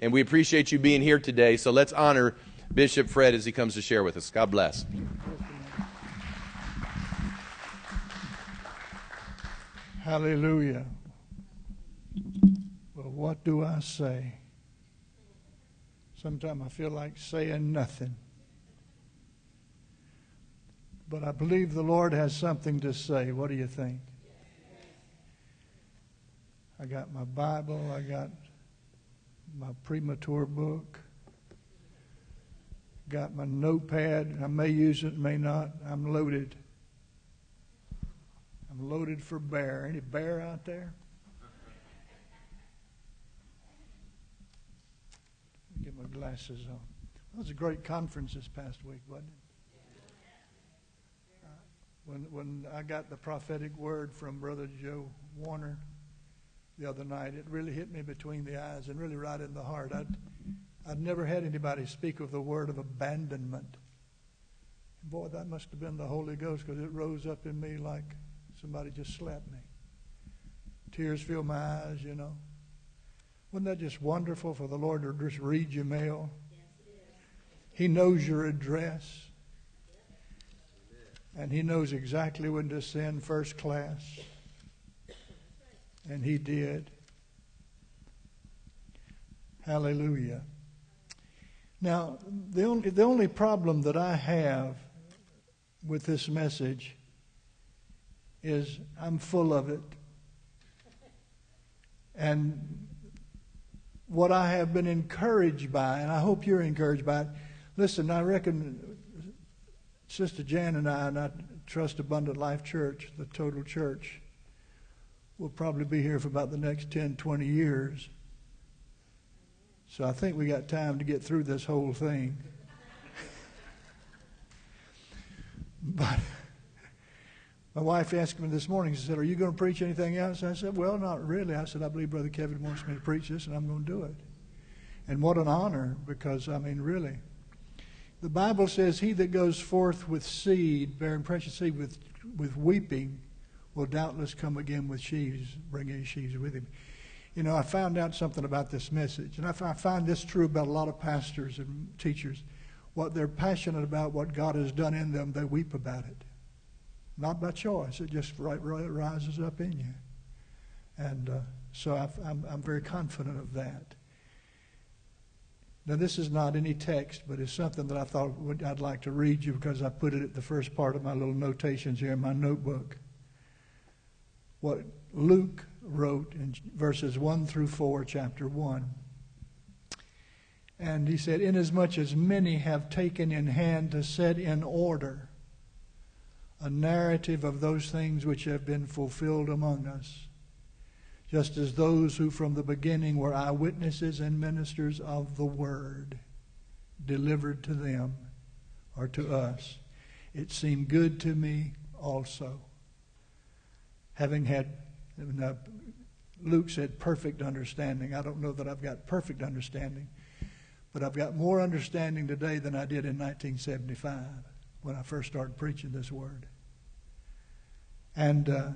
And we appreciate you being here today. So let's honor Bishop Fred as he comes to share with us. God bless. Hallelujah. Well, what do I say? Sometimes I feel like saying nothing. But I believe the Lord has something to say. What do you think? I got my Bible, I got my premature book, got my notepad. I may use it, may not. I'm loaded. I'm loaded for bear. Any bear out there? Get my glasses on. That was a great conference this past week, wasn't it? When when I got the prophetic word from Brother Joe Warner the other night, it really hit me between the eyes and really right in the heart. I'd I'd never had anybody speak of the word of abandonment. Boy, that must have been the Holy Ghost because it rose up in me like Somebody just slapped me. Tears fill my eyes, you know. Wasn't that just wonderful for the Lord to just read your mail? he knows your address. And he knows exactly when to send first class. And he did. Hallelujah. Now, the only, the only problem that I have with this message is I'm full of it. And what I have been encouraged by, and I hope you're encouraged by it. Listen, I reckon Sister Jan and I, and I trust Abundant Life Church, the total church, will probably be here for about the next 10, 20 years. So I think we got time to get through this whole thing. but my wife asked me this morning, she said, Are you going to preach anything else? I said, Well, not really. I said, I believe Brother Kevin wants me to preach this, and I'm going to do it. And what an honor, because, I mean, really. The Bible says, He that goes forth with seed, bearing precious seed with, with weeping, will doubtless come again with sheaves, bringing sheaves with him. You know, I found out something about this message, and I find this true about a lot of pastors and teachers. What they're passionate about, what God has done in them, they weep about it not by choice. It just rises up in you. And uh, so I, I'm, I'm very confident of that. Now, this is not any text, but it's something that I thought I'd like to read you because I put it at the first part of my little notations here in my notebook. What Luke wrote in verses 1 through 4, chapter 1. And he said, Inasmuch as many have taken in hand to set in order a narrative of those things which have been fulfilled among us, just as those who from the beginning were eyewitnesses and ministers of the word delivered to them or to us. It seemed good to me also. Having had, Luke said perfect understanding. I don't know that I've got perfect understanding, but I've got more understanding today than I did in 1975 when I first started preaching this word. And uh,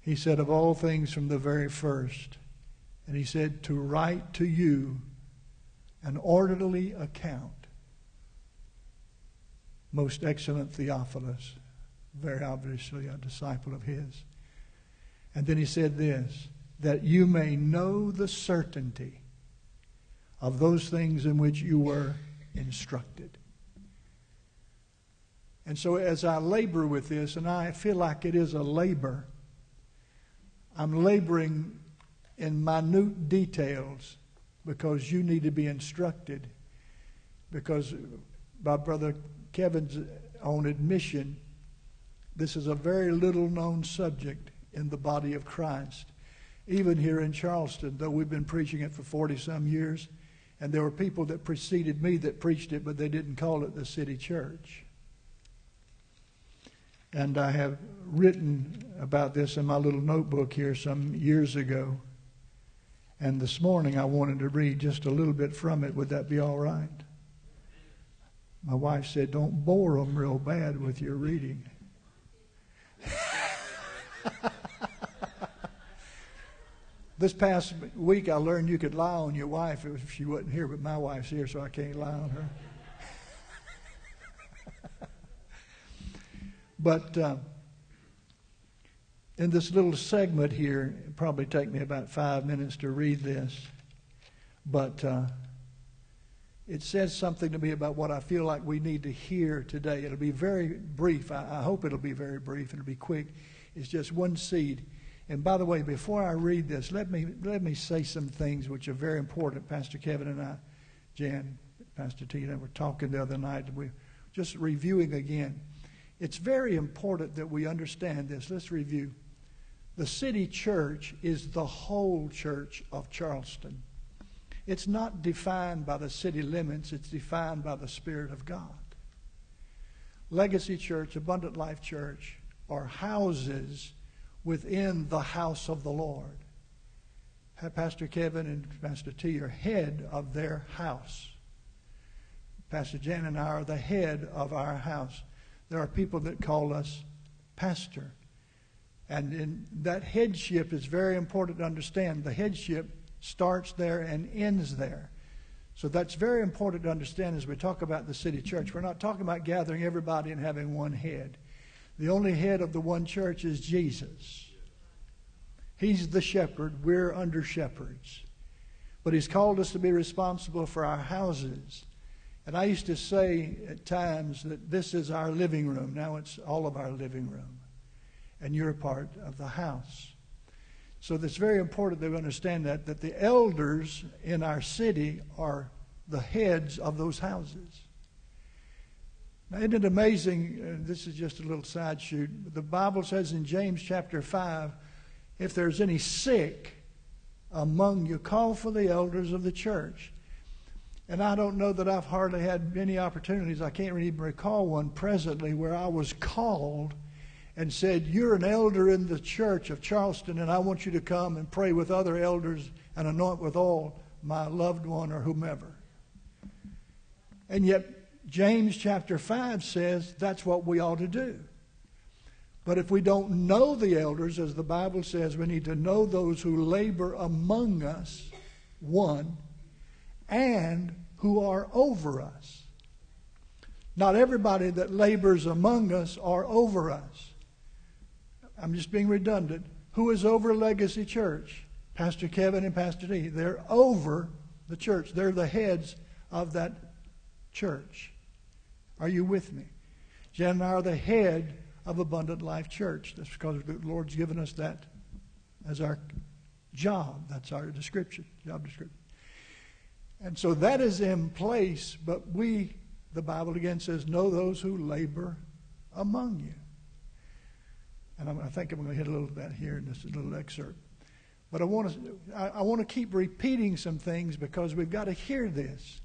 he said, of all things from the very first, and he said, to write to you an orderly account. Most excellent Theophilus, very obviously a disciple of his. And then he said this that you may know the certainty of those things in which you were instructed. And so as I labor with this, and I feel like it is a labor, I'm laboring in minute details because you need to be instructed. Because uh, by Brother Kevin's own admission, this is a very little known subject in the body of Christ. Even here in Charleston, though we've been preaching it for 40 some years, and there were people that preceded me that preached it, but they didn't call it the city church. And I have written about this in my little notebook here some years ago. And this morning I wanted to read just a little bit from it. Would that be all right? My wife said, Don't bore them real bad with your reading. This past week, I learned you could lie on your wife if she wasn't here, but my wife's here, so I can't lie on her. but uh, in this little segment here, probably take me about five minutes to read this, but uh, it says something to me about what I feel like we need to hear today. It'll be very brief. I, I hope it'll be very brief. It'll be quick. It's just one seed. And by the way, before I read this, let me let me say some things which are very important. Pastor Kevin and I, Jan, Pastor Tina, were talking the other night. we're just reviewing again. It's very important that we understand this. Let's review. The city church is the whole church of Charleston. It's not defined by the city limits, it's defined by the Spirit of God. Legacy Church, Abundant Life Church are houses within the house of the Lord. Pastor Kevin and Pastor T are head of their house. Pastor Jan and I are the head of our house. There are people that call us pastor. And in, that headship is very important to understand. The headship starts there and ends there. So that's very important to understand as we talk about the city church. We're not talking about gathering everybody and having one head. The only head of the one church is Jesus. He's the shepherd. We're under shepherds. But He's called us to be responsible for our houses. And I used to say at times that this is our living room. Now it's all of our living room. And you're a part of the house. So it's very important that we understand that, that the elders in our city are the heads of those houses. Now, isn't it amazing? Uh, this is just a little side shoot. The Bible says in James chapter 5 if there's any sick among you, call for the elders of the church. And I don't know that I've hardly had many opportunities, I can't even recall one presently, where I was called and said, You're an elder in the church of Charleston, and I want you to come and pray with other elders and anoint with all my loved one or whomever. And yet, James chapter 5 says that's what we ought to do. But if we don't know the elders, as the Bible says, we need to know those who labor among us, one, and who are over us. Not everybody that labors among us are over us. I'm just being redundant. Who is over Legacy Church? Pastor Kevin and Pastor D. They're over the church. They're the heads of that church. Are you with me? Jen and I are the head of Abundant Life Church. That's because the Lord's given us that as our job. That's our description, job description. And so that is in place, but we, the Bible again says, know those who labor among you. And I'm, i think I'm going to hit a little bit here in this little excerpt. But I want to, I, I want to keep repeating some things because we've got to hear this.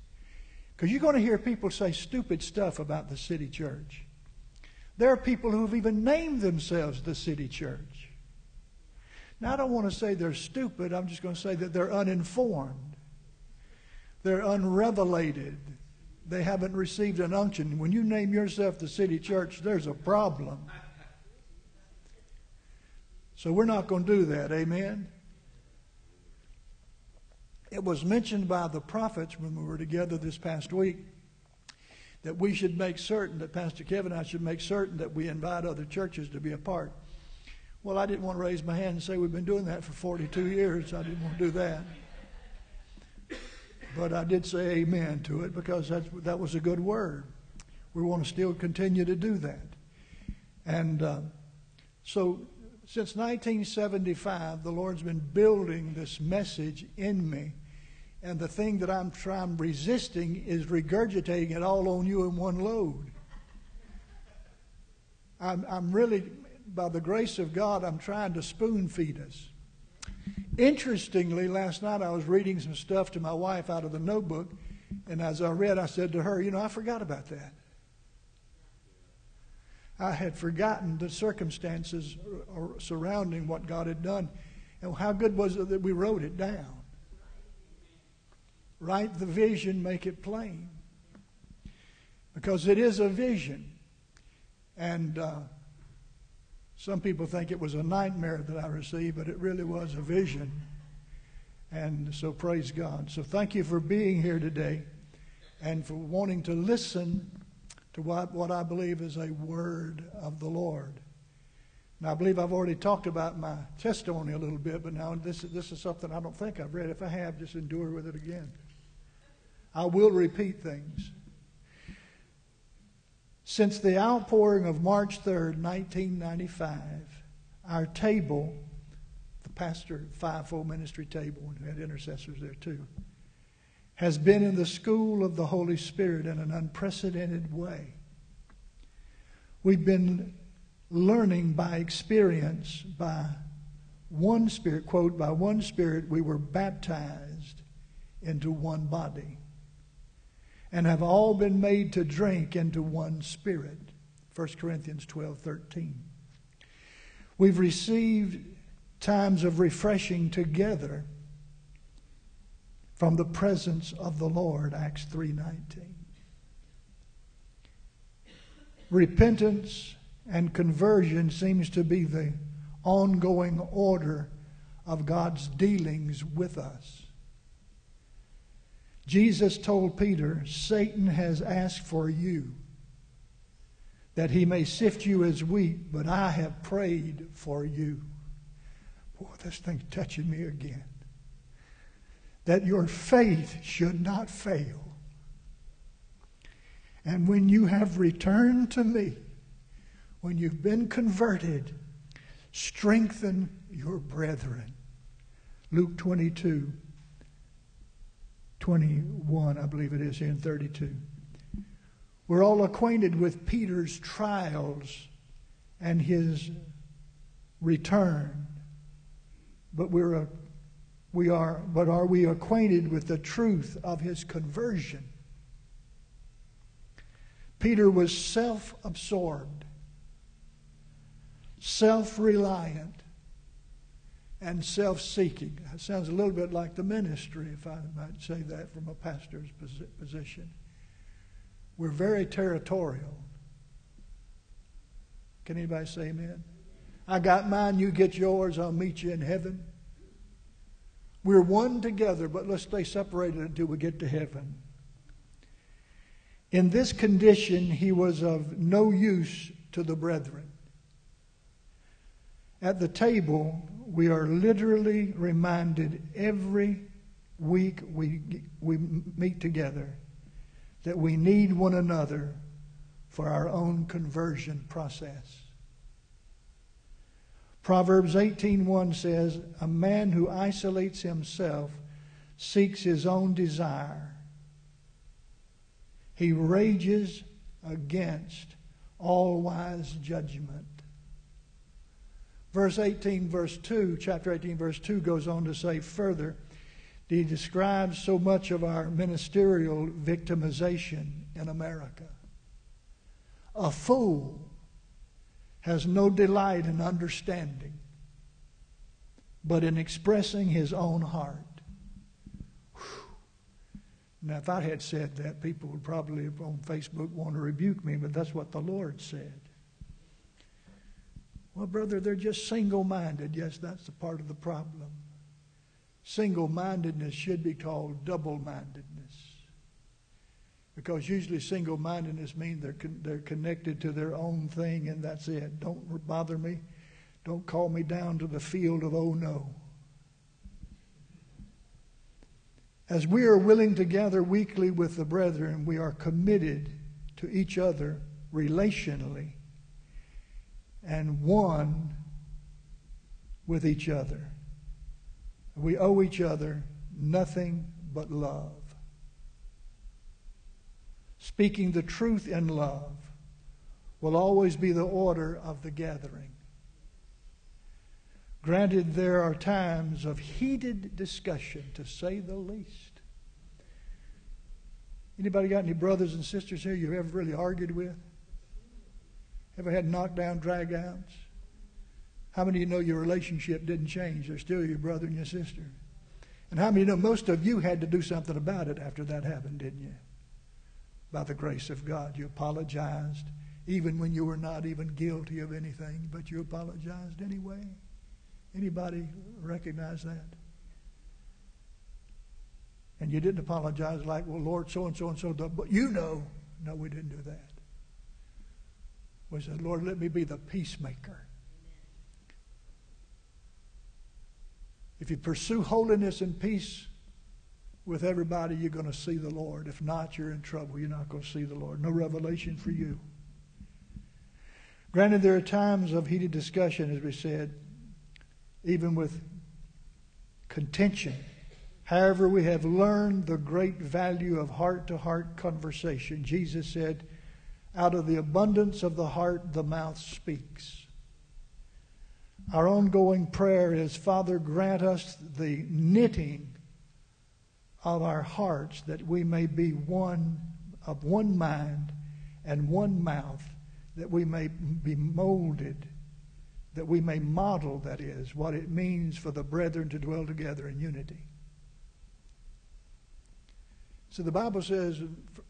Because you're going to hear people say stupid stuff about the city church. There are people who have even named themselves the city church. Now, I don't want to say they're stupid. I'm just going to say that they're uninformed. They're unrevelated. They haven't received an unction. When you name yourself the city church, there's a problem. So we're not going to do that. Amen? It was mentioned by the prophets when we were together this past week that we should make certain, that Pastor Kevin and I should make certain that we invite other churches to be a part. Well, I didn't want to raise my hand and say we've been doing that for 42 years. I didn't want to do that. But I did say amen to it because that, that was a good word. We want to still continue to do that. And uh, so since 1975, the Lord's been building this message in me and the thing that I'm trying resisting is regurgitating it all on you in one load. I'm, I'm really, by the grace of God, I'm trying to spoon feed us. Interestingly, last night I was reading some stuff to my wife out of the notebook, and as I read, I said to her, You know, I forgot about that. I had forgotten the circumstances surrounding what God had done. And how good was it that we wrote it down? Write the vision, make it plain. Because it is a vision. And uh, some people think it was a nightmare that I received, but it really was a vision. And so praise God. So thank you for being here today and for wanting to listen to what, what I believe is a word of the Lord. Now, I believe I've already talked about my testimony a little bit, but now this, this is something I don't think I've read. If I have, just endure with it again. I will repeat things. Since the outpouring of March 3rd, 1995, our table, the pastor fivefold ministry table, and we had intercessors there too, has been in the school of the Holy Spirit in an unprecedented way. We've been learning by experience, by one Spirit, quote, by one Spirit, we were baptized into one body and have all been made to drink into one Spirit. 1 Corinthians 12 13. We've received times of refreshing together from the presence of the Lord Acts 3:19 repentance and conversion seems to be the ongoing order of God's dealings with us. Jesus told Peter, Satan has asked for you that he may sift you as wheat, but I have prayed for you. Boy, this thing's touching me again. That your faith should not fail. And when you have returned to me, when you've been converted, strengthen your brethren. Luke 22, 21, I believe it is in 32. We're all acquainted with Peter's trials and his return. But we're we are but are we acquainted with the truth of his conversion? Peter was self-absorbed self reliant, and self seeking. That sounds a little bit like the ministry, if I might say that from a pastor's position. We're very territorial. Can anybody say amen? I got mine, you get yours, I'll meet you in heaven. We're one together, but let's stay separated until we get to heaven. In this condition, he was of no use to the brethren. At the table, we are literally reminded every week we, we meet together that we need one another for our own conversion process. Proverbs 18:1 says, "A man who isolates himself seeks his own desire. He rages against all wise judgment." Verse 18, verse 2, chapter 18, verse 2 goes on to say further, he describes so much of our ministerial victimization in America. A fool has no delight in understanding, but in expressing his own heart. Whew. Now, if I had said that, people would probably on Facebook want to rebuke me, but that's what the Lord said. Well, brother, they're just single minded. Yes, that's a part of the problem. Single mindedness should be called double mindedness. Because usually single mindedness means they're, con- they're connected to their own thing and that's it. Don't bother me. Don't call me down to the field of oh no. As we are willing to gather weekly with the brethren, we are committed to each other relationally and one with each other. We owe each other nothing but love. Speaking the truth in love will always be the order of the gathering. Granted, there are times of heated discussion, to say the least. Anybody got any brothers and sisters here you've ever really argued with? Ever had knockdown, dragouts? How many of you know your relationship didn't change? They're still your brother and your sister. And how many of you know most of you had to do something about it after that happened, didn't you? By the grace of God, you apologized, even when you were not even guilty of anything, but you apologized anyway. Anybody recognize that? And you didn't apologize like, well, Lord, so and so and so, but you know. No, we didn't do that. We said, Lord, let me be the peacemaker. If you pursue holiness and peace with everybody, you're going to see the Lord. If not, you're in trouble. You're not going to see the Lord. No revelation for you. Granted, there are times of heated discussion, as we said, even with contention. However, we have learned the great value of heart to heart conversation. Jesus said, Out of the abundance of the heart, the mouth speaks. Our ongoing prayer is, Father, grant us the knitting of our hearts that we may be one of one mind and one mouth, that we may be molded, that we may model, that is, what it means for the brethren to dwell together in unity. So the Bible says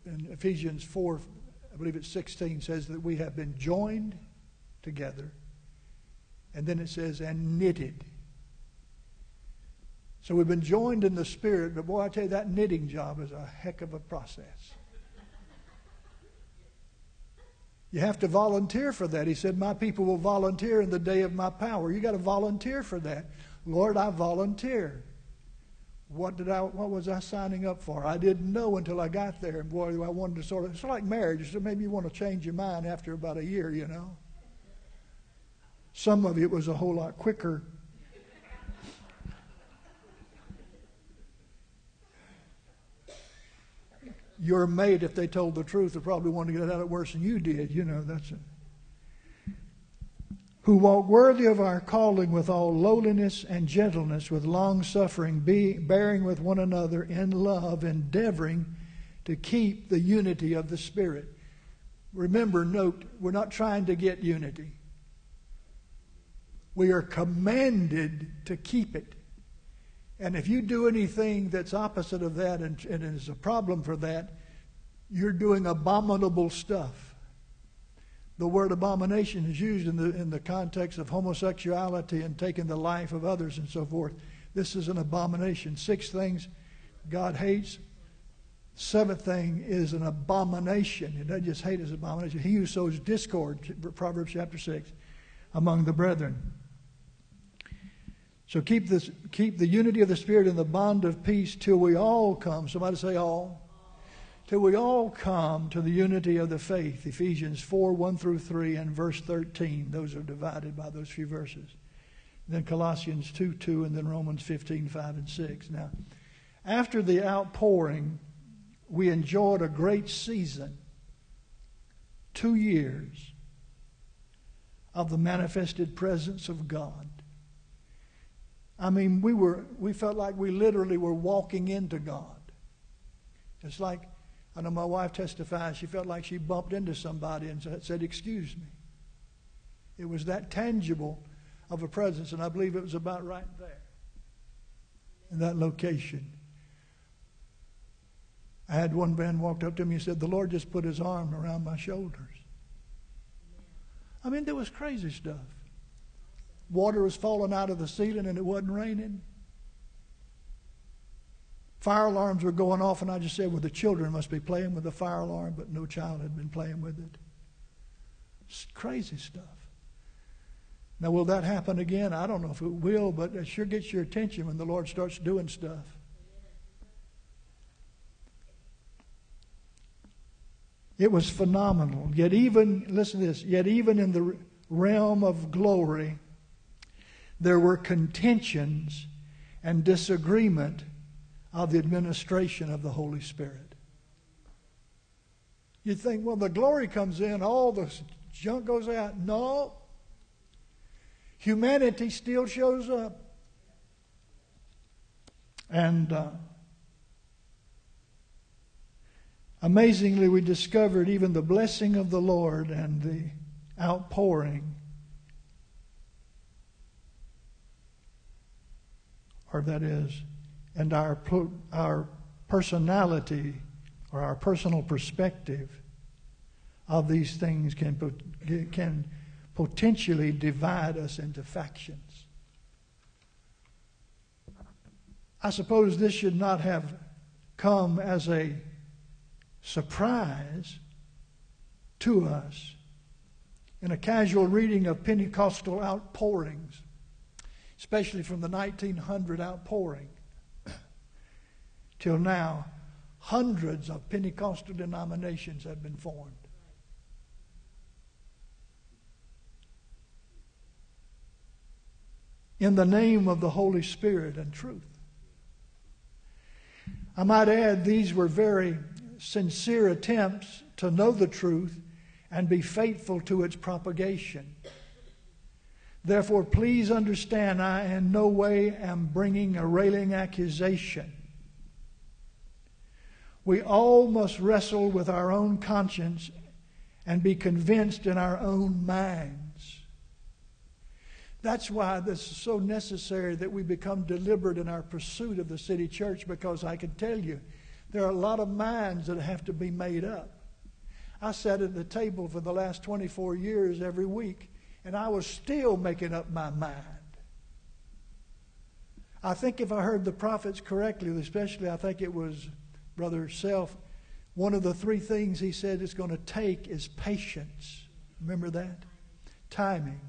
in Ephesians 4, I believe it's 16, says that we have been joined together and then it says, and knitted. So we've been joined in the Spirit, but boy, I tell you, that knitting job is a heck of a process. You have to volunteer for that. He said, My people will volunteer in the day of my power. You got to volunteer for that. Lord, I volunteer. What did I what was I signing up for? I didn't know until I got there. And boy, I wanted to sort of it's like marriage. So maybe you want to change your mind after about a year, you know. Some of it was a whole lot quicker. Your mate, if they told the truth, would probably want to get out of it worse than you did. You know, that's it. Who walk worthy of our calling with all lowliness and gentleness, with long suffering, be, bearing with one another in love, endeavoring to keep the unity of the Spirit. Remember, note, we're not trying to get unity. We are commanded to keep it. And if you do anything that's opposite of that and, and is a problem for that, you're doing abominable stuff. The word abomination is used in the, in the context of homosexuality and taking the life of others and so forth. This is an abomination. Six things God hates. Seventh thing is an abomination. He doesn't just hate as abomination. He who sows discord, Proverbs chapter 6, among the brethren. So keep this keep the unity of the Spirit and the bond of peace till we all come. Somebody say all. Till we all come to the unity of the faith. Ephesians 4, 1 through 3 and verse 13. Those are divided by those few verses. Then Colossians 2, 2 and then Romans 15, 5 and 6. Now, after the outpouring, we enjoyed a great season. Two years of the manifested presence of God. I mean, we were we felt like we literally were walking into God. It's like I know my wife testifies she felt like she bumped into somebody and said, "Excuse me." It was that tangible of a presence, and I believe it was about right there in that location. I had one man walked up to me and said, The Lord just put his arm around my shoulders. I mean, there was crazy stuff. Water was falling out of the ceiling and it wasn't raining. Fire alarms were going off, and I just said, Well, the children must be playing with the fire alarm, but no child had been playing with it. It's crazy stuff. Now, will that happen again? I don't know if it will, but it sure gets your attention when the Lord starts doing stuff. It was phenomenal. Yet, even, listen to this, yet, even in the realm of glory, there were contentions and disagreement of the administration of the Holy Spirit. You think, well, the glory comes in, all the junk goes out. No. Humanity still shows up. And uh, amazingly, we discovered even the blessing of the Lord and the outpouring or that is, and our, our personality or our personal perspective of these things can, can potentially divide us into factions. I suppose this should not have come as a surprise to us in a casual reading of Pentecostal outpourings, especially from the 1900 outpouring till now, hundreds of Pentecostal denominations have been formed. In the name of the Holy Spirit and truth. I might add, these were very sincere attempts to know the truth and be faithful to its propagation. Therefore, please understand, I in no way am bringing a railing accusation. We all must wrestle with our own conscience and be convinced in our own minds. That's why this is so necessary that we become deliberate in our pursuit of the city church because I can tell you there are a lot of minds that have to be made up. I sat at the table for the last 24 years every week, and I was still making up my mind. I think if I heard the prophets correctly, especially I think it was Brother Self, one of the three things he said it's going to take is patience. Remember that? Timing.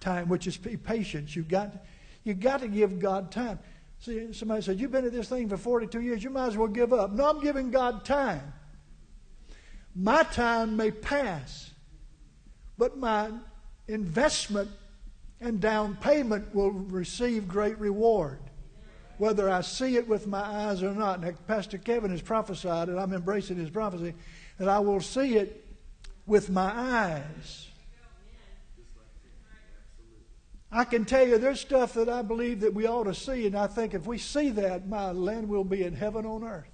Time, which is patience. You've got, you've got to give God time. See, somebody said, You've been at this thing for 42 years, you might as well give up. No, I'm giving God time. My time may pass, but my investment and down payment will receive great reward, whether I see it with my eyes or not. Now, Pastor Kevin has prophesied, and I'm embracing his prophecy, that I will see it with my eyes. I can tell you there's stuff that I believe that we ought to see, and I think if we see that, my land will be in heaven on earth.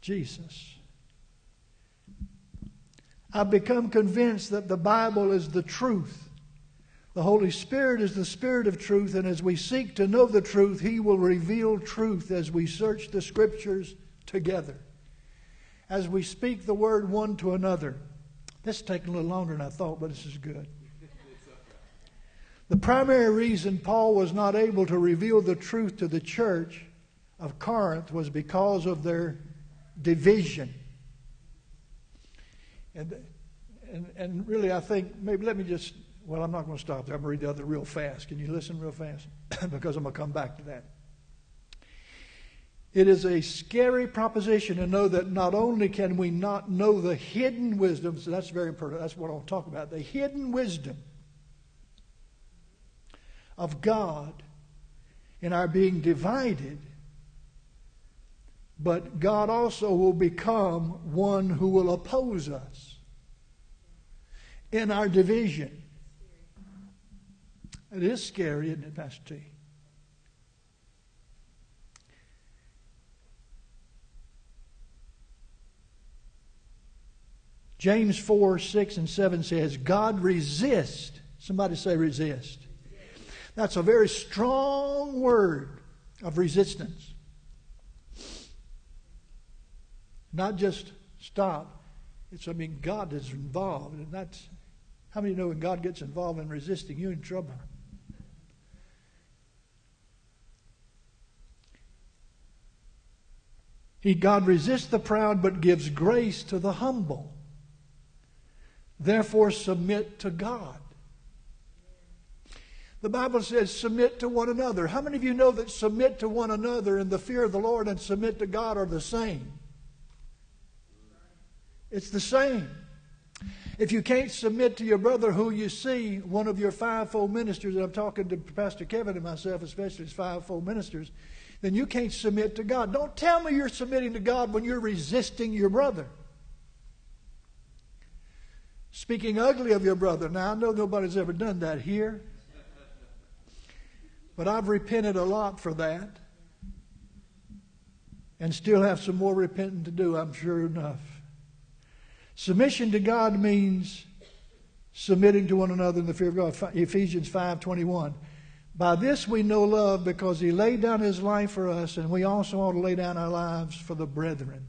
Jesus. I've become convinced that the Bible is the truth. The Holy Spirit is the Spirit of truth, and as we seek to know the truth, He will reveal truth as we search the Scriptures together, as we speak the Word one to another. This is taking a little longer than I thought, but this is good. The primary reason Paul was not able to reveal the truth to the church of Corinth was because of their division. And, and, and really, I think maybe let me just, well, I'm not going to stop there. I'm going to read the other real fast. Can you listen real fast? because I'm going to come back to that. It is a scary proposition to know that not only can we not know the hidden wisdom, so that's very important, that's what I'll talk about, the hidden wisdom of God in our being divided, but God also will become one who will oppose us in our division. It is scary, isn't it, Pastor T? James 4, 6, and 7 says, God resist. Somebody say resist. That's a very strong word of resistance. Not just stop. It's, I mean, God is involved. And that's, how many know when God gets involved in resisting, you're in trouble? He, God resists the proud but gives grace to the humble. Therefore, submit to God. The Bible says, submit to one another. How many of you know that submit to one another in the fear of the Lord and submit to God are the same? It's the same. If you can't submit to your brother who you see, one of your fivefold ministers, and I'm talking to Pastor Kevin and myself, especially as fivefold ministers, then you can't submit to God. Don't tell me you're submitting to God when you're resisting your brother. Speaking ugly of your brother. Now, I know nobody's ever done that here. But I've repented a lot for that. And still have some more repenting to do, I'm sure enough. Submission to God means submitting to one another in the fear of God. Ephesians 5:21. By this we know love because he laid down his life for us, and we also ought to lay down our lives for the brethren.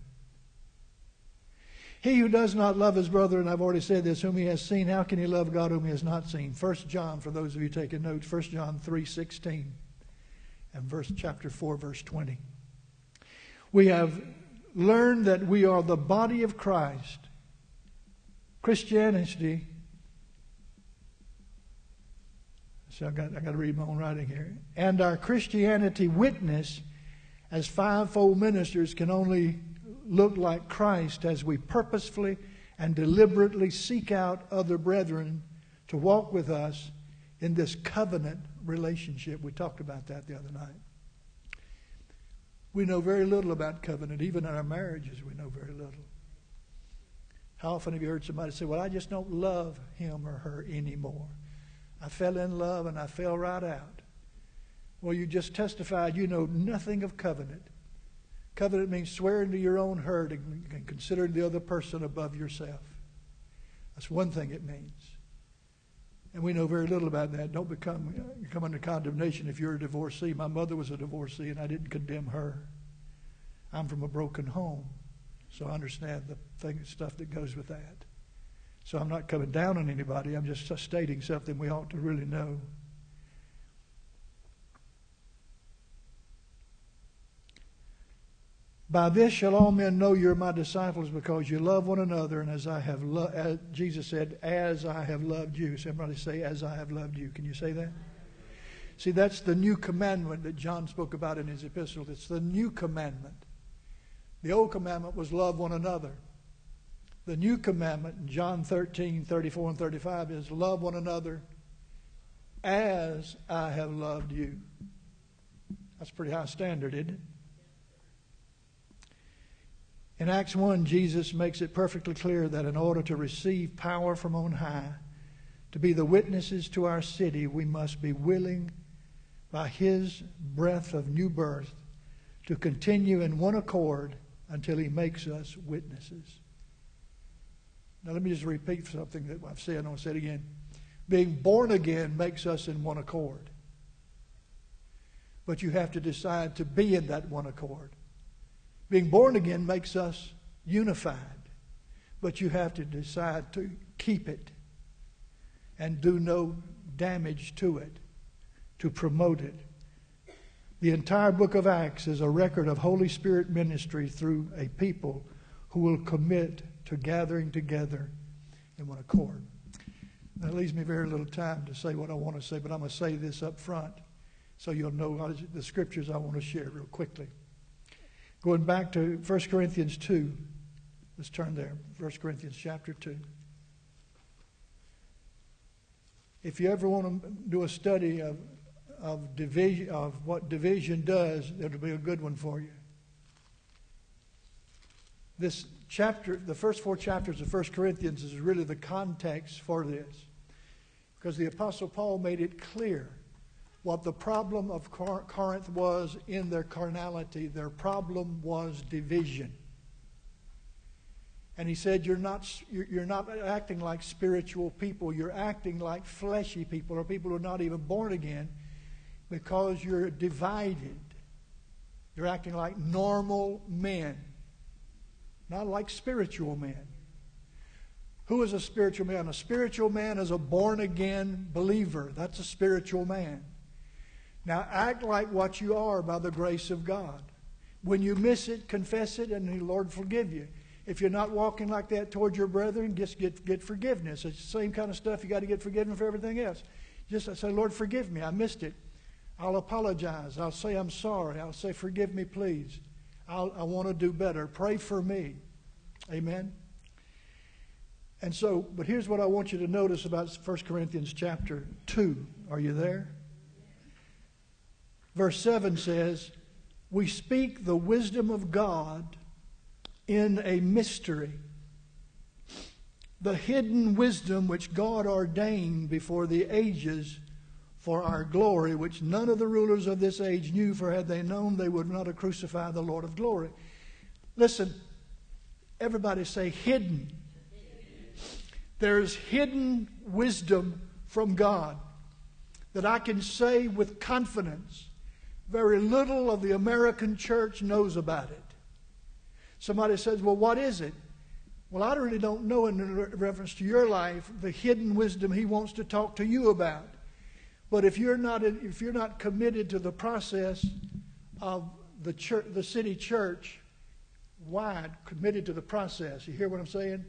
He who does not love his brother, and I've already said this, whom he has seen, how can he love God whom he has not seen? 1 John, for those of you taking notes, 1 John 3.16 and verse chapter 4 verse 20. We have learned that we are the body of Christ. Christianity So I got, I got to read my own writing here. And our Christianity witness as fivefold ministers can only look like Christ as we purposefully and deliberately seek out other brethren to walk with us in this covenant relationship. We talked about that the other night. We know very little about covenant. Even in our marriages, we know very little. How often have you heard somebody say, Well, I just don't love him or her anymore? I fell in love and I fell right out. Well, you just testified you know nothing of covenant. Covenant means swearing to your own hurt and considering the other person above yourself. That's one thing it means. And we know very little about that. Don't become come under condemnation if you're a divorcee. My mother was a divorcee, and I didn't condemn her. I'm from a broken home, so I understand the thing, stuff that goes with that. So I'm not coming down on anybody. I'm just stating something we ought to really know. By this shall all men know you're my disciples because you love one another, and as I have loved, Jesus said, as I have loved you. Somebody say, as I have loved you. Can you say that? See, that's the new commandment that John spoke about in his epistle. It's the new commandment. The old commandment was love one another. The new commandment, in John 13, 34 and 35, is love one another as I have loved you. That's pretty high standard, isn't it? In Acts 1, Jesus makes it perfectly clear that in order to receive power from on high, to be the witnesses to our city, we must be willing, by His breath of new birth, to continue in one accord until He makes us witnesses. Now, let me just repeat something that I've said, and I'll say it again. Being born again makes us in one accord. But you have to decide to be in that one accord. Being born again makes us unified. But you have to decide to keep it and do no damage to it, to promote it. The entire book of Acts is a record of Holy Spirit ministry through a people who will commit to gathering together in one accord. That leaves me very little time to say what I want to say, but I'm going to say this up front so you'll know the scriptures I want to share real quickly. Going back to 1 Corinthians 2, let's turn there. 1 Corinthians chapter 2. If you ever want to do a study of, of, division, of what division does, it'll be a good one for you. This chapter, the first four chapters of 1 Corinthians is really the context for this. Because the Apostle Paul made it clear what the problem of Corinth was in their carnality. Their problem was division. And he said, You're not, you're not acting like spiritual people. You're acting like fleshy people or people who are not even born again because you're divided. You're acting like normal men not like spiritual men. Who is a spiritual man? A spiritual man is a born again believer. That's a spiritual man. Now act like what you are by the grace of God. When you miss it, confess it, and the Lord forgive you. If you're not walking like that toward your brethren, just get, get forgiveness. It's the same kind of stuff you got to get forgiven for everything else. Just say, Lord, forgive me. I missed it. I'll apologize. I'll say I'm sorry. I'll say, forgive me, please. I'll, I want to do better. Pray for me. Amen. And so, but here's what I want you to notice about 1 Corinthians chapter 2. Are you there? Verse 7 says, We speak the wisdom of God in a mystery, the hidden wisdom which God ordained before the ages for our glory, which none of the rulers of this age knew, for had they known, they would not have crucified the Lord of glory. Listen, everybody say hidden. There's hidden wisdom from God that I can say with confidence very little of the American church knows about it. Somebody says, Well, what is it? Well, I really don't know in reference to your life the hidden wisdom he wants to talk to you about. But if you're not, if you're not committed to the process of the, church, the city church wide, committed to the process, you hear what I'm saying?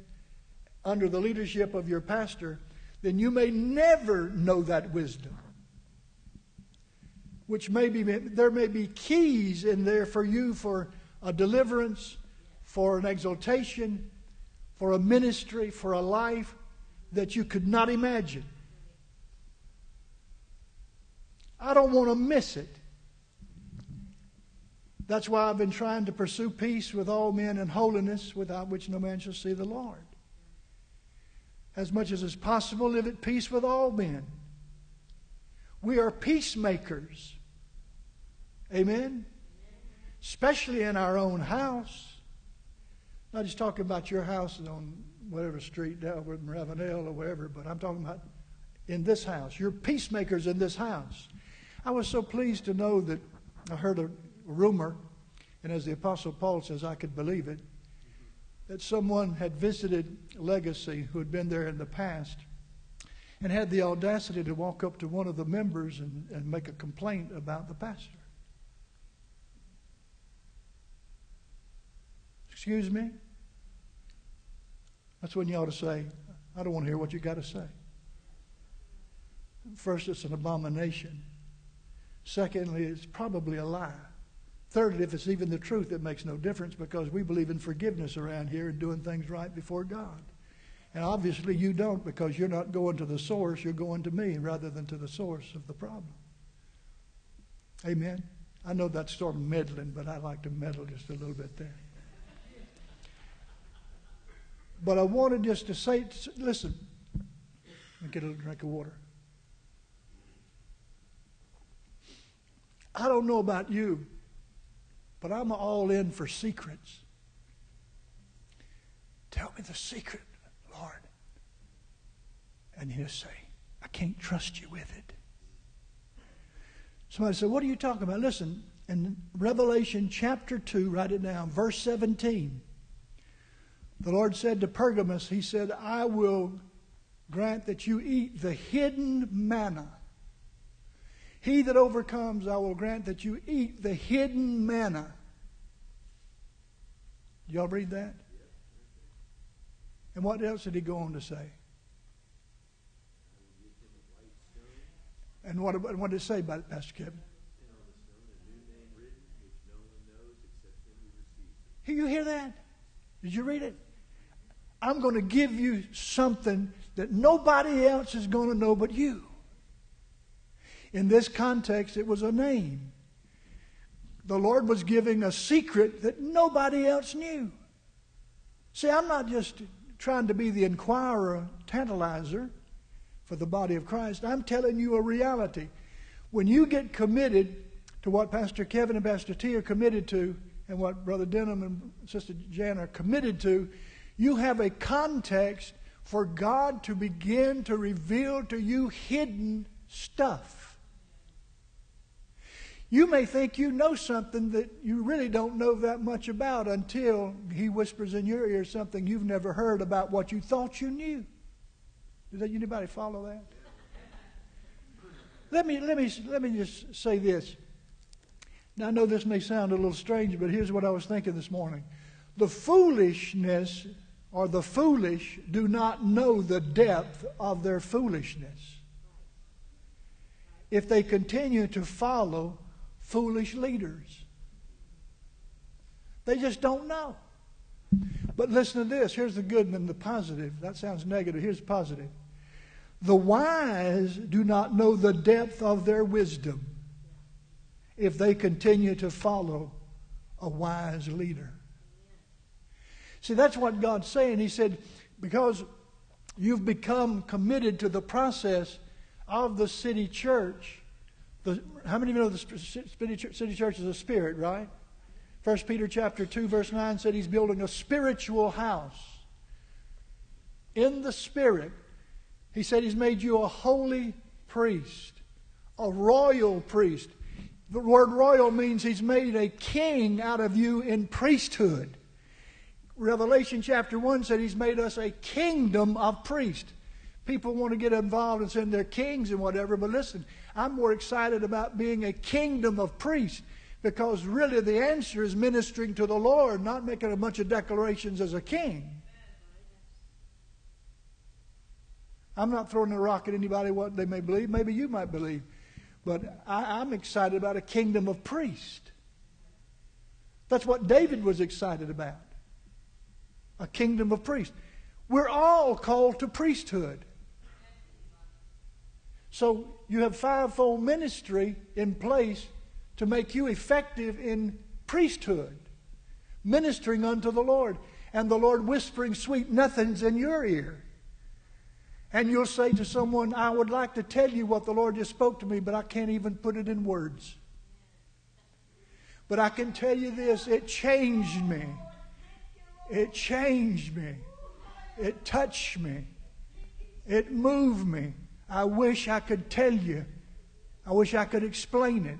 Under the leadership of your pastor, then you may never know that wisdom. Which may be, there may be keys in there for you for a deliverance, for an exaltation, for a ministry, for a life that you could not imagine. I don't want to miss it. That's why I've been trying to pursue peace with all men and holiness, without which no man shall see the Lord. As much as is possible, live at peace with all men. We are peacemakers. Amen? Especially in our own house. Not just talking about your house on whatever street, Delbert and Ravenel or wherever, but I'm talking about in this house. You're peacemakers in this house. I was so pleased to know that I heard a rumor, and as the Apostle Paul says, I could believe it, that someone had visited Legacy who had been there in the past and had the audacity to walk up to one of the members and, and make a complaint about the pastor. Excuse me? That's when you ought to say, I don't want to hear what you got to say. First, it's an abomination. Secondly, it's probably a lie. Thirdly, if it's even the truth, it makes no difference because we believe in forgiveness around here and doing things right before God. And obviously, you don't because you're not going to the source, you're going to me rather than to the source of the problem. Amen. I know that's sort of meddling, but I like to meddle just a little bit there. But I wanted just to say, listen, let me get a little drink of water. I don't know about you, but I'm all in for secrets. Tell me the secret, Lord. And he'll say, I can't trust you with it. Somebody said, What are you talking about? Listen, in Revelation chapter 2, write it down, verse 17. The Lord said to Pergamos, He said, I will grant that you eat the hidden manna he that overcomes, I will grant that you eat the hidden manna. Y'all read that? And what else did he go on to say? And what, what did it say about it, Pastor Kevin? You hear that? Did you read it? I'm going to give you something that nobody else is going to know but you. In this context, it was a name. The Lord was giving a secret that nobody else knew. See, I'm not just trying to be the inquirer, tantalizer for the body of Christ. I'm telling you a reality. When you get committed to what Pastor Kevin and Pastor T are committed to, and what Brother Denham and Sister Jan are committed to, you have a context for God to begin to reveal to you hidden stuff. You may think you know something that you really don't know that much about until he whispers in your ear something you've never heard about what you thought you knew. Does anybody follow that? Let me, let, me, let me just say this. Now, I know this may sound a little strange, but here's what I was thinking this morning. The foolishness or the foolish do not know the depth of their foolishness. If they continue to follow foolish leaders. They just don't know. But listen to this. Here's the good and the positive. That sounds negative. Here's the positive. The wise do not know the depth of their wisdom if they continue to follow a wise leader. See, that's what God's saying. He said, because you've become committed to the process of the city church, the, how many of you know the city church is a spirit, right? First Peter chapter 2 verse 9 said he's building a spiritual house. In the spirit, he said he's made you a holy priest, a royal priest. The word royal means he's made a king out of you in priesthood. Revelation chapter 1 said he's made us a kingdom of priests. People want to get involved and saying they're kings and whatever, but listen, I'm more excited about being a kingdom of priests because really the answer is ministering to the Lord, not making a bunch of declarations as a king. I'm not throwing a rock at anybody what they may believe. Maybe you might believe. But I, am excited about a kingdom of priests. That's what David was excited about. A kingdom of priests. We're all called to priesthood. So you have fivefold ministry in place to make you effective in priesthood, ministering unto the Lord, and the Lord whispering sweet nothings in your ear. And you'll say to someone, I would like to tell you what the Lord just spoke to me, but I can't even put it in words. But I can tell you this it changed me. It changed me. It touched me. It moved me. I wish I could tell you. I wish I could explain it.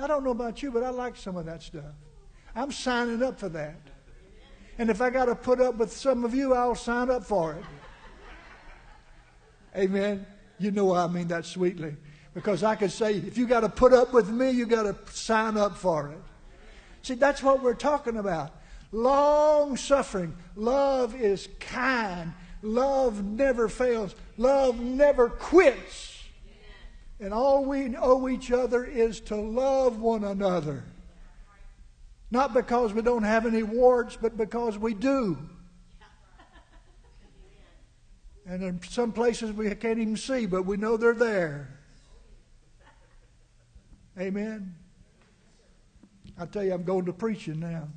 I don't know about you, but I like some of that stuff. I'm signing up for that. And if I got to put up with some of you, I'll sign up for it. Amen. You know I mean that sweetly. Because I could say, if you got to put up with me, you got to sign up for it. See, that's what we're talking about. Long suffering. Love is kind. Love never fails. Love never quits. And all we owe each other is to love one another. Not because we don't have any warts, but because we do. And in some places we can't even see, but we know they're there. Amen. I tell you, I'm going to preaching now.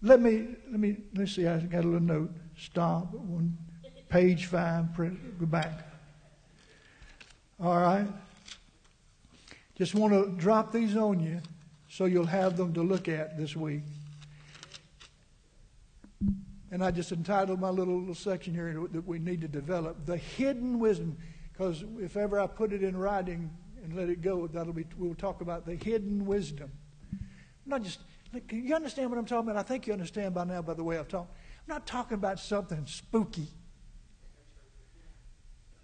Let me let me let's see. I got a little note. Stop. One page five. Print. Go back. All right. Just want to drop these on you, so you'll have them to look at this week. And I just entitled my little, little section here that we need to develop the hidden wisdom. Because if ever I put it in writing and let it go, that'll be we'll talk about the hidden wisdom. Not just can you understand what I'm talking about? I think you understand by now by the way I've talked. I'm not talking about something spooky.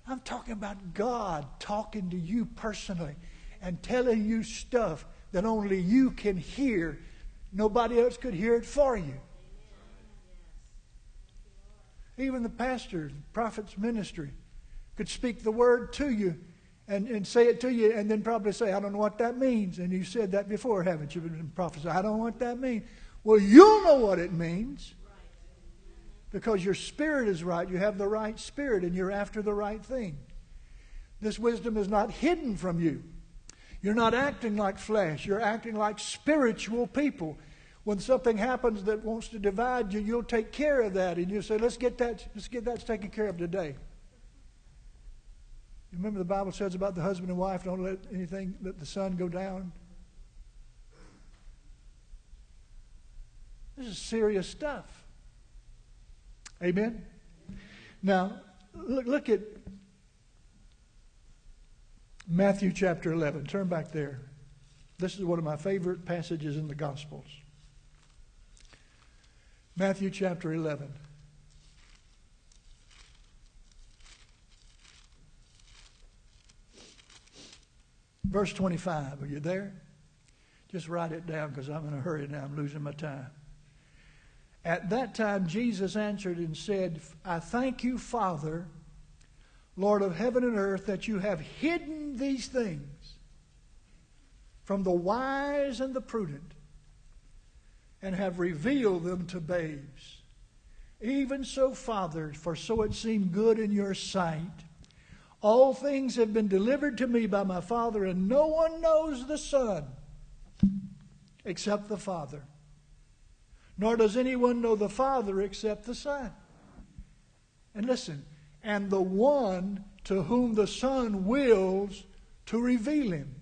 I'm talking about God talking to you personally and telling you stuff that only you can hear. Nobody else could hear it for you. Even the pastor, the prophet's ministry, could speak the word to you and, and say it to you and then probably say, I don't know what that means. And you said that before, haven't you? Been prophesy. I don't know what that means. Well, you'll know what it means because your spirit is right. You have the right spirit and you're after the right thing. This wisdom is not hidden from you. You're not acting like flesh. You're acting like spiritual people when something happens that wants to divide you, you'll take care of that, and you'll say, "Let's get that. Let's get that taken care of today." You remember the Bible says about the husband and wife, "Don't let anything let the sun go down." This is serious stuff. Amen. Now, look, look at Matthew chapter 11. Turn back there. This is one of my favorite passages in the Gospels. Matthew chapter 11. Verse 25. Are you there? Just write it down because I'm in a hurry now. I'm losing my time. At that time, Jesus answered and said, I thank you, Father, Lord of heaven and earth, that you have hidden these things from the wise and the prudent and have revealed them to babes. Even so, Father, for so it seemed good in your sight. All things have been delivered to me by my Father, and no one knows the Son except the Father. Nor does anyone know the Father except the Son. And listen, and the one to whom the Son wills to reveal him.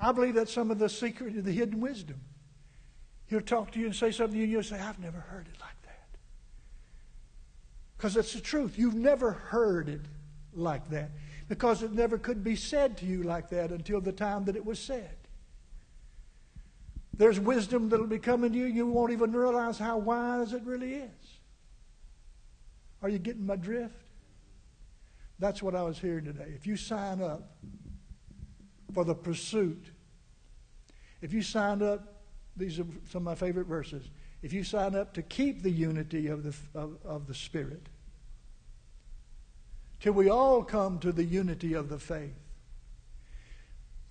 I believe that's some of the secret of the hidden wisdom. He'll talk to you and say something, and you'll say, I've never heard it like that. Because it's the truth. You've never heard it like that. Because it never could be said to you like that until the time that it was said. There's wisdom that'll be coming to you, you won't even realize how wise it really is. Are you getting my drift? That's what I was hearing today. If you sign up for the pursuit, if you sign up, these are some of my favorite verses. If you sign up to keep the unity of the, of, of the Spirit, till we all come to the unity of the faith.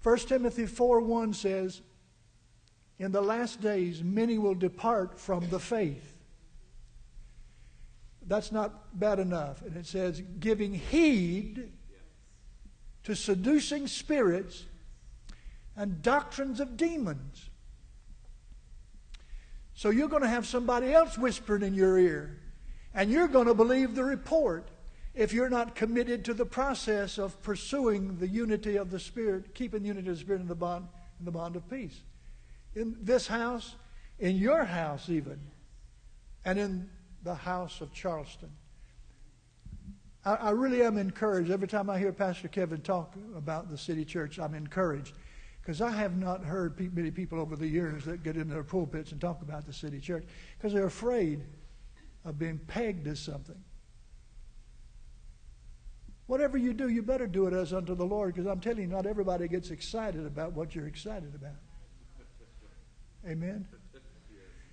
1 Timothy 4 1 says, In the last days, many will depart from the faith. That's not bad enough. And it says, giving heed to seducing spirits and doctrines of demons. So you're going to have somebody else whispering in your ear, and you're going to believe the report if you're not committed to the process of pursuing the unity of the Spirit, keeping the unity of the Spirit in the bond, in the bond of peace. In this house, in your house even, and in the house of Charleston. I, I really am encouraged. Every time I hear Pastor Kevin talk about the city church, I'm encouraged. Because I have not heard many people over the years that get in their pulpits and talk about the city church because they're afraid of being pegged as something. Whatever you do, you better do it as unto the Lord, because I'm telling you, not everybody gets excited about what you're excited about. Amen?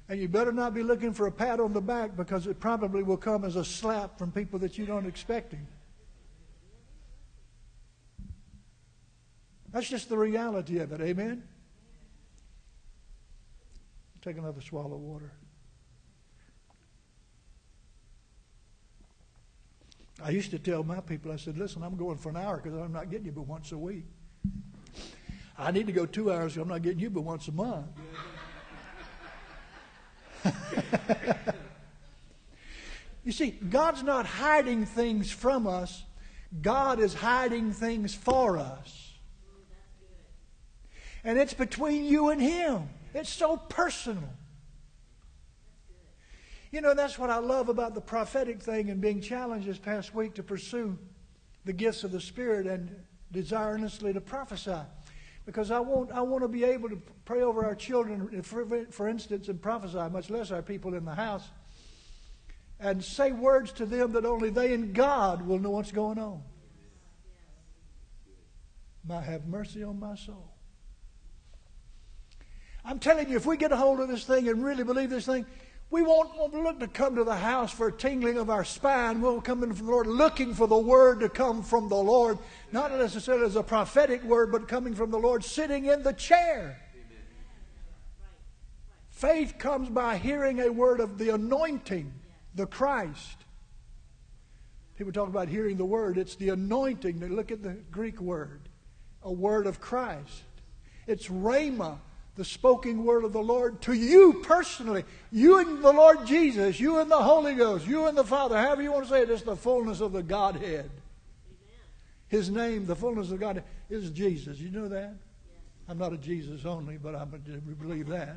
And you better not be looking for a pat on the back because it probably will come as a slap from people that you don't expect. That's just the reality of it. Amen? Take another swallow of water. I used to tell my people, I said, listen, I'm going for an hour because I'm not getting you but once a week. I need to go two hours I'm not getting you but once a month. you see, God's not hiding things from us, God is hiding things for us. And it's between you and Him. It's so personal. You know, that's what I love about the prophetic thing and being challenged this past week to pursue the gifts of the Spirit and desire earnestly to prophesy. Because I want, I want to be able to pray over our children, for, instance, and prophesy, much less our people in the house, and say words to them that only they and God will know what's going on. My have mercy on my soul. I'm telling you, if we get a hold of this thing and really believe this thing, we won't, look to come to the house for a tingling of our spine. We'll come in from the Lord looking for the word to come from the Lord, not necessarily as a prophetic word, but coming from the Lord sitting in the chair. Faith comes by hearing a word of the anointing, the Christ. People talk about hearing the word. It's the anointing. Look at the Greek word, a word of Christ. It's rhema, the spoken word of the Lord to you personally. You and the Lord Jesus, you and the Holy Ghost, you and the Father, however you want to say it, it's the fullness of the Godhead. His name, the fullness of God, is Jesus. You know that? I'm not a Jesus only, but I believe that.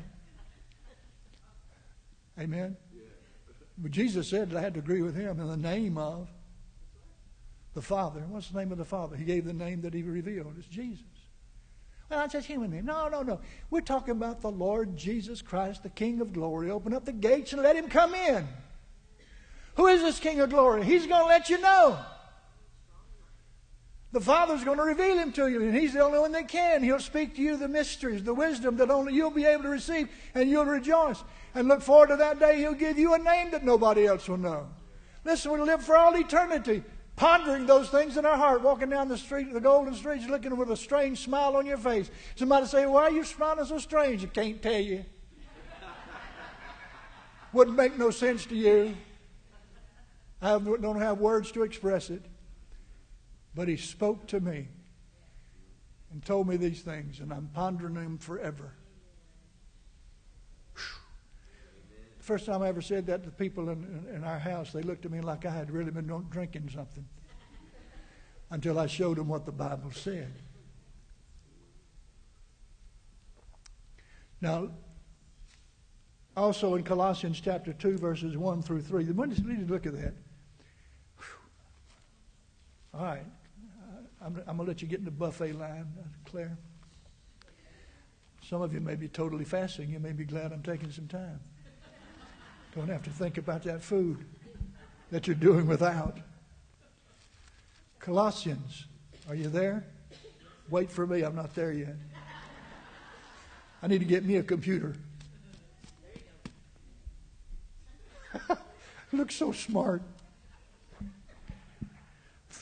Amen? But Jesus said that I had to agree with him in the name of the Father. What's the name of the Father? He gave the name that he revealed. It's Jesus. Well, that's human name. No, no, no. We're talking about the Lord Jesus Christ, the King of glory. Open up the gates and let him come in. Who is this King of glory? He's going to let you know. The Father's going to reveal him to you, and He's the only one that can. He'll speak to you the mysteries, the wisdom that only you'll be able to receive, and you'll rejoice. And look forward to that day He'll give you a name that nobody else will know. Listen, we'll live for all eternity pondering those things in our heart, walking down the street, the golden streets, looking with a strange smile on your face. Somebody say, Why are you smiling so strange? I can't tell you. Wouldn't make no sense to you. I don't have words to express it. But he spoke to me and told me these things, and I'm pondering them forever. First time I ever said that to people in, in, in, our house, they looked at me like I had really been drinking something until I showed them what the Bible said. Now, also in Colossians chapter 2, verses 1 through 3, the one need to look at that. All right. I'm, I'm going to let you get in the buffet line, uh, Claire. Some of you may be totally fasting. You may be glad I'm taking some time. Don't have to think about that food. that you're doing without. Colossians, are you there? Wait for me, I'm not there yet. I need to get me a computer. Looks so smart.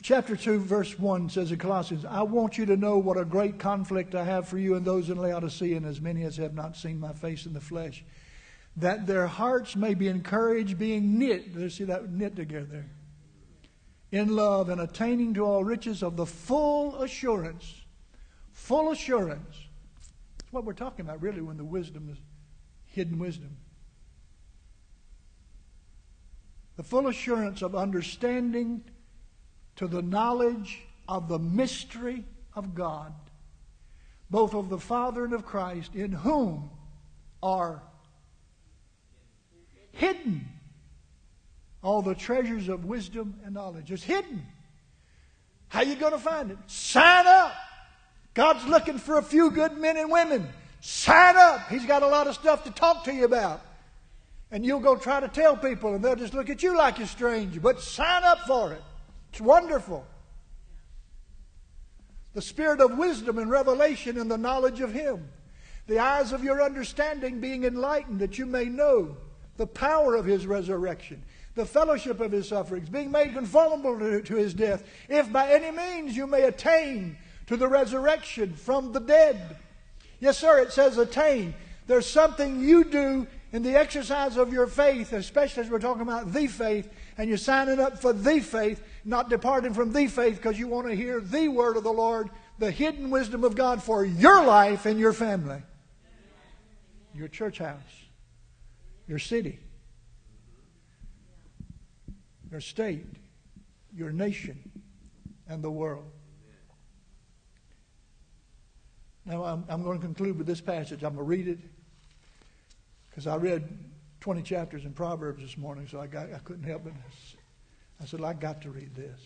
Chapter 2, verse 1 says in Colossians, I want you to know what a great conflict I have for you and those in Laodicea, and as many as have not seen my face in the flesh, that their hearts may be encouraged, being knit. Let's see that knit together. In love and attaining to all riches of the full assurance. Full assurance. That's what we're talking about, really, when the wisdom is hidden wisdom. The full assurance of understanding to the knowledge of the mystery of God, both of the Father and of Christ, in whom are hidden all the treasures of wisdom and knowledge. It's hidden. How you going to find it? Sign up. God's looking for a few good men and women. Sign up. He's got a lot of stuff to talk to you about. And you'll go try to tell people, and they'll just look at you like you're strange. But sign up for it. It's wonderful. The spirit of wisdom and revelation and the knowledge of Him. The eyes of your understanding being enlightened that you may know the power of His resurrection, the fellowship of His sufferings, being made conformable to, to His death, if by any means you may attain to the resurrection from the dead. Yes, sir, it says attain. There's something you do in the exercise of your faith, especially as we're talking about the faith, and you're signing up for the faith, not departing from the faith because you want to hear the word of the Lord, the hidden wisdom of God for your life and your family, your church house, your city, your state, your nation, and the world. Now, I'm, I'm going to conclude with this passage. I'm going to read it because I read 20 chapters in Proverbs this morning, so I, got, I couldn't help it. I said, I got to read this.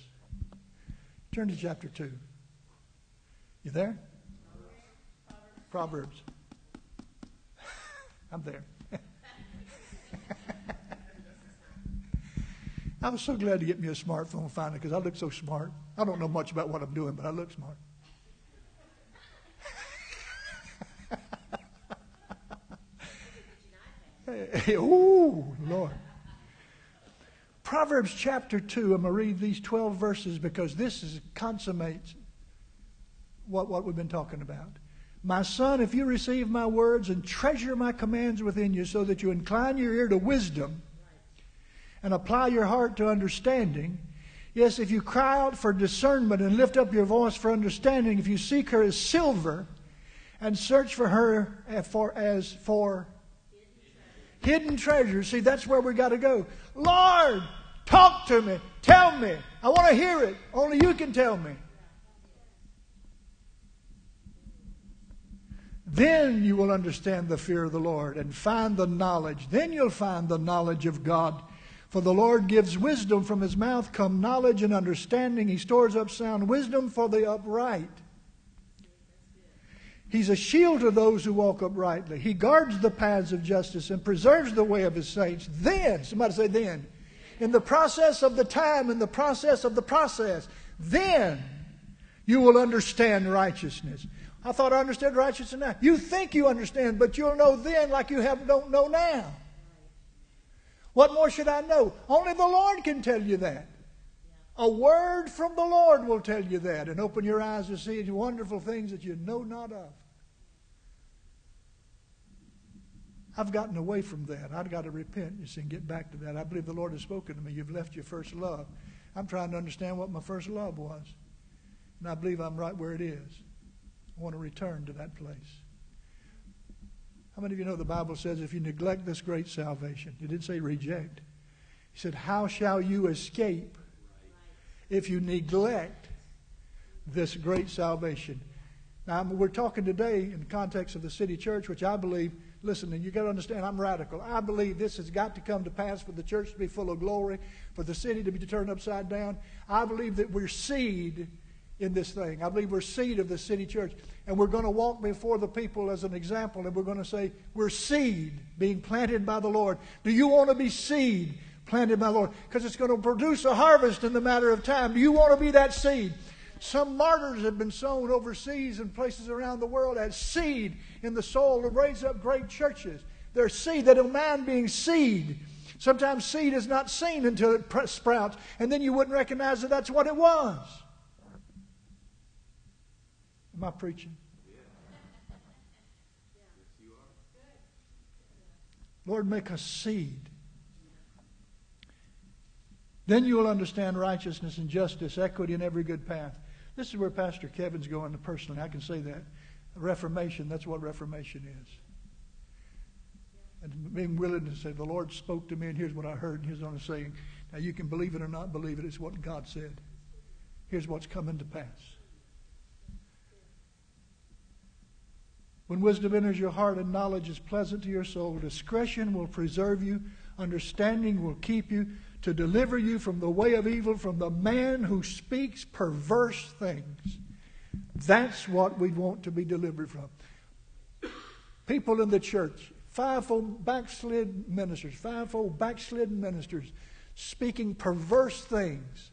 Turn to chapter 2. You there? Proverbs. I'm there. I was so glad to get me a smartphone finally because I look so smart. I don't know much about what I'm doing, but I look smart. oh, Lord. Proverbs chapter 2, I'm going to read these 12 verses because this is, consummates what, what we've been talking about. My son, if you receive my words and treasure my commands within you so that you incline your ear to wisdom and apply your heart to understanding, yes, if you cry out for discernment and lift up your voice for understanding, if you seek her as silver and search for her for, as for hidden treasures. See, that's where we got to go. Lord, talk to me. Tell me. I want to hear it. Only you can tell me. Then you will understand the fear of the Lord and find the knowledge. Then you'll find the knowledge of God. For the Lord gives wisdom from his mouth, come knowledge and understanding. He stores up sound wisdom for the upright. He's a shield to those who walk uprightly. He guards the paths of justice and preserves the way of his saints. Then, somebody say, then, in the process of the time, in the process of the process, then you will understand righteousness. I thought I understood righteousness now. You think you understand, but you'll know then like you have, don't know now. What more should I know? Only the Lord can tell you that. A word from the Lord will tell you that and open your eyes to see wonderful things that you know not of. I've gotten away from that. I've got to repent, you see, and get back to that. I believe the Lord has spoken to me. You've left your first love. I'm trying to understand what my first love was. And I believe I'm right where it is. I want to return to that place. How many of you know the Bible says if you neglect this great salvation, it didn't say reject. He said, How shall you escape if you neglect this great salvation? Now, we're talking today in the context of the city church, which I believe Listen, and you got to understand, I'm radical. I believe this has got to come to pass for the church to be full of glory, for the city to be turned upside down. I believe that we're seed in this thing. I believe we're seed of the city church. And we're going to walk before the people as an example, and we're going to say, we're seed being planted by the Lord. Do you want to be seed planted by the Lord, because it's going to produce a harvest in the matter of time. Do you want to be that seed? Some martyrs have been sown overseas and places around the world as seed in the soil to raise up great churches. They're seed. They don't mind being seed. Sometimes seed is not seen until it sprouts, and then you wouldn't recognize that that's what it was. Am I preaching? Lord, make us seed. Then you will understand righteousness and justice, equity, and every good path. This is where Pastor Kevin's going personally. I can say that. Reformation, that's what Reformation is. And being willing to say, the Lord spoke to me, and here's what I heard, and here's what I'm saying. Now, you can believe it or not believe it. It's what God said. Here's what's coming to pass. When wisdom enters your heart and knowledge is pleasant to your soul, discretion will preserve you, understanding will keep you, to deliver you from the way of evil, from the man who speaks perverse things. That's what we want to be delivered from. People in the church, fivefold backslid ministers, fivefold backslidden ministers, speaking perverse things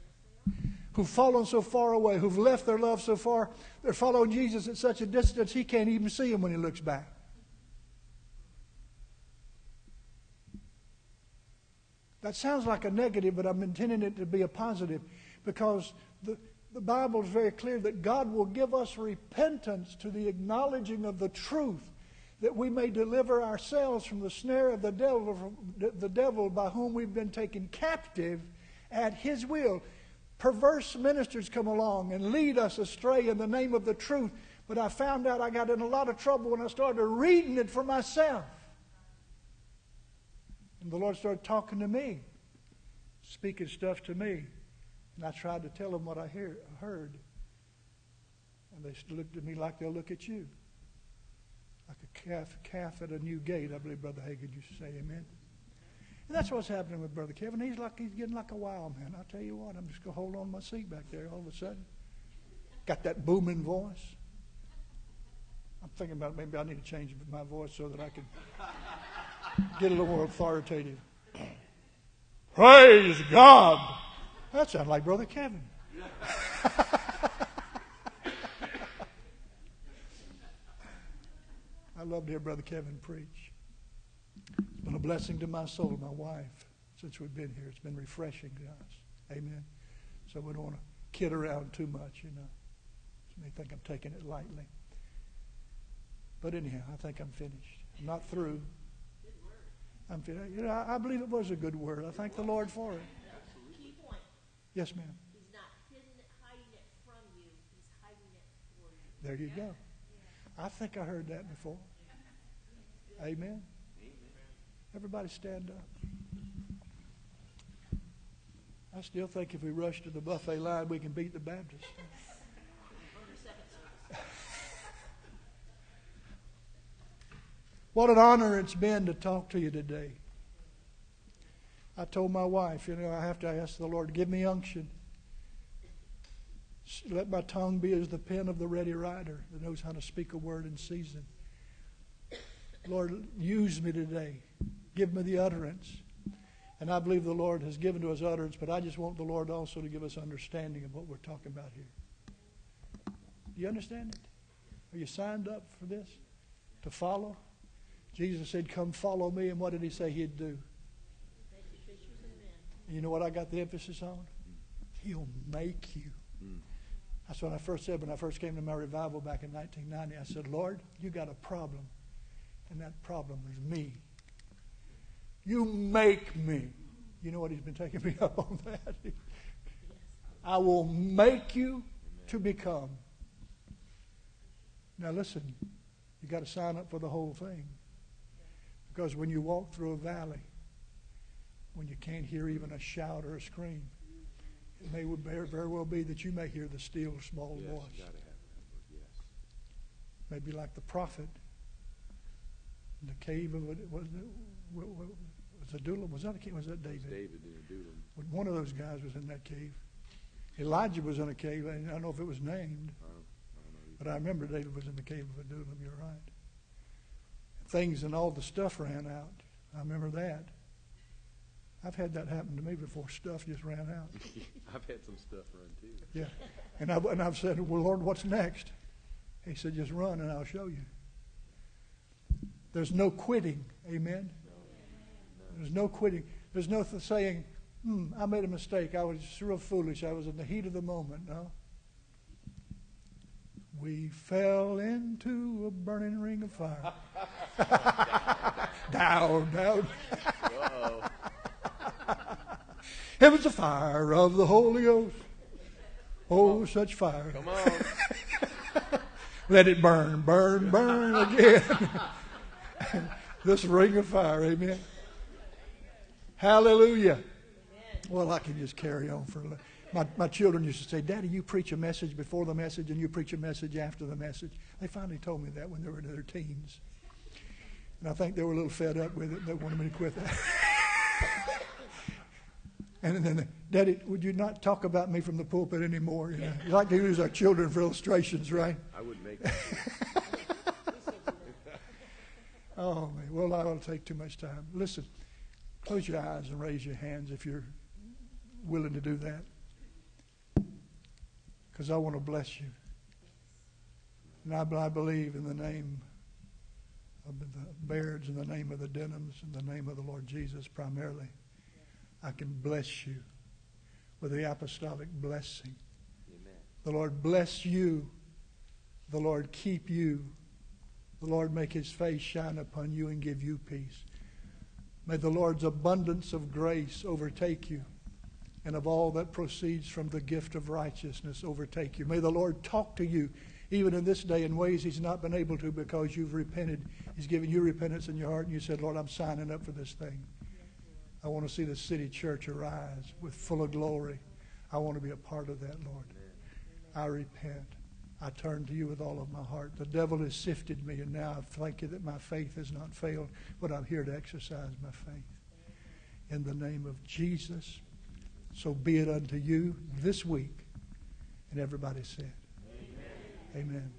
who've fallen so far away, who've left their love so far, they're following Jesus at such a distance he can't even see him when he looks back. That sounds like a negative, but I'm intending it to be a positive because the, the Bible is very clear that God will give us repentance to the acknowledging of the truth that we may deliver ourselves from the snare of the devil, the devil by whom we've been taken captive at his will perverse ministers come along and lead us astray in the name of the truth. But I found out I got in a lot of trouble when I started reading it for myself. And the Lord started talking to me, speaking stuff to me. And I tried to tell them what I hear, heard. And they looked at me like they'll look at you. Like a calf, calf at a new gate, I believe Brother Hagin used to say, Amen. And that's what's happening with Brother Kevin. He's like he's getting like a wild man. I'll tell you what, I'm just gonna hold on my seat back there all of a sudden. Got that booming voice. I'm thinking about maybe I need to change my voice so that I can get a little more authoritative. Praise God. That sounds like Brother Kevin. I love to hear Brother Kevin preach been a blessing to my soul, my wife, since we've been here. It's been refreshing to us. Amen. So we don't want to kid around too much, you know. You may think I'm taking it lightly. But anyhow, I think I'm finished. I'm not through. I'm finished. You know, I, I believe it was a good word. I thank the Lord for it. Key point. Yes, ma'am. He's not hiding it from you. He's hiding it for you. There you go. I think I heard that before. Amen. Everybody stand up. I still think if we rush to the buffet line, we can beat the Baptists. what an honor it's been to talk to you today. I told my wife, you know, I have to ask the Lord give me unction. Let my tongue be as the pen of the ready writer that knows how to speak a word in season. Lord, use me today. Give me the utterance. And I believe the Lord has given to us utterance, but I just want the Lord also to give us understanding of what we're talking about here. Do you understand it? Are you signed up for this? To follow? Jesus said, Come follow me. And what did he say he'd do? You know what I got the emphasis on? He'll make you. That's what I first said when I first came to my revival back in 1990. I said, Lord, you got a problem. And that problem is me. You make me. You know what? He's been taking me up on that. I will make you to become. Now, listen, you got to sign up for the whole thing. Because when you walk through a valley, when you can't hear even a shout or a scream, it may very well be that you may hear the still small yes, voice. Yes. Maybe like the prophet in the cave of was it, was Adullam? Was that a king? Was that David? David and Adullam. One of those guys was in that cave. Elijah was in a cave. I don't know if it was named, I don't, I but I remember David was in the cave of Adullam. You're right. Things and all the stuff ran out. I remember that. I've had that happen to me before. Stuff just ran out. I've had some stuff run too. Yeah. And I've, and I've said, Well, Lord, what's next? He said, Just run and I'll show you. There's no quitting. Amen. There's no quitting. There's no th- saying, hmm, I made a mistake. I was just real foolish. I was in the heat of the moment. No. We fell into a burning ring of fire. down, down. It was the fire of the Holy Ghost. Oh, such fire. Come on. Let it burn, burn, burn again. this ring of fire, amen. Hallelujah. Well, I can just carry on for a little. My, my children used to say, Daddy, you preach a message before the message and you preach a message after the message. They finally told me that when they were in their teens. And I think they were a little fed up with it and they wanted me to quit that. and then, they, Daddy, would you not talk about me from the pulpit anymore? You know, you like to use our children for illustrations, right? I wouldn't make that. Oh, man. Well, I will take too much time. Listen, close your eyes and raise your hands if you're willing to do that. Because I want to bless you. And I, I believe in the name of the Bairds, in the name of the Denhams, in the name of the Lord Jesus primarily. I can bless you with the apostolic blessing. Amen. The Lord bless you. The Lord keep you. The Lord make his face shine upon you and give you peace. May the Lord's abundance of grace overtake you and of all that proceeds from the gift of righteousness overtake you. May the Lord talk to you even in this day in ways he's not been able to because you've repented. He's given you repentance in your heart and you said, Lord, I'm signing up for this thing. I want to see the city church arise with full of glory. I want to be a part of that, Lord. I repent. I turn to you with all of my heart. The devil has sifted me, and now I thank you that my faith has not failed, but I'm here to exercise my faith. In the name of Jesus, so be it unto you this week. And everybody said, Amen. Amen.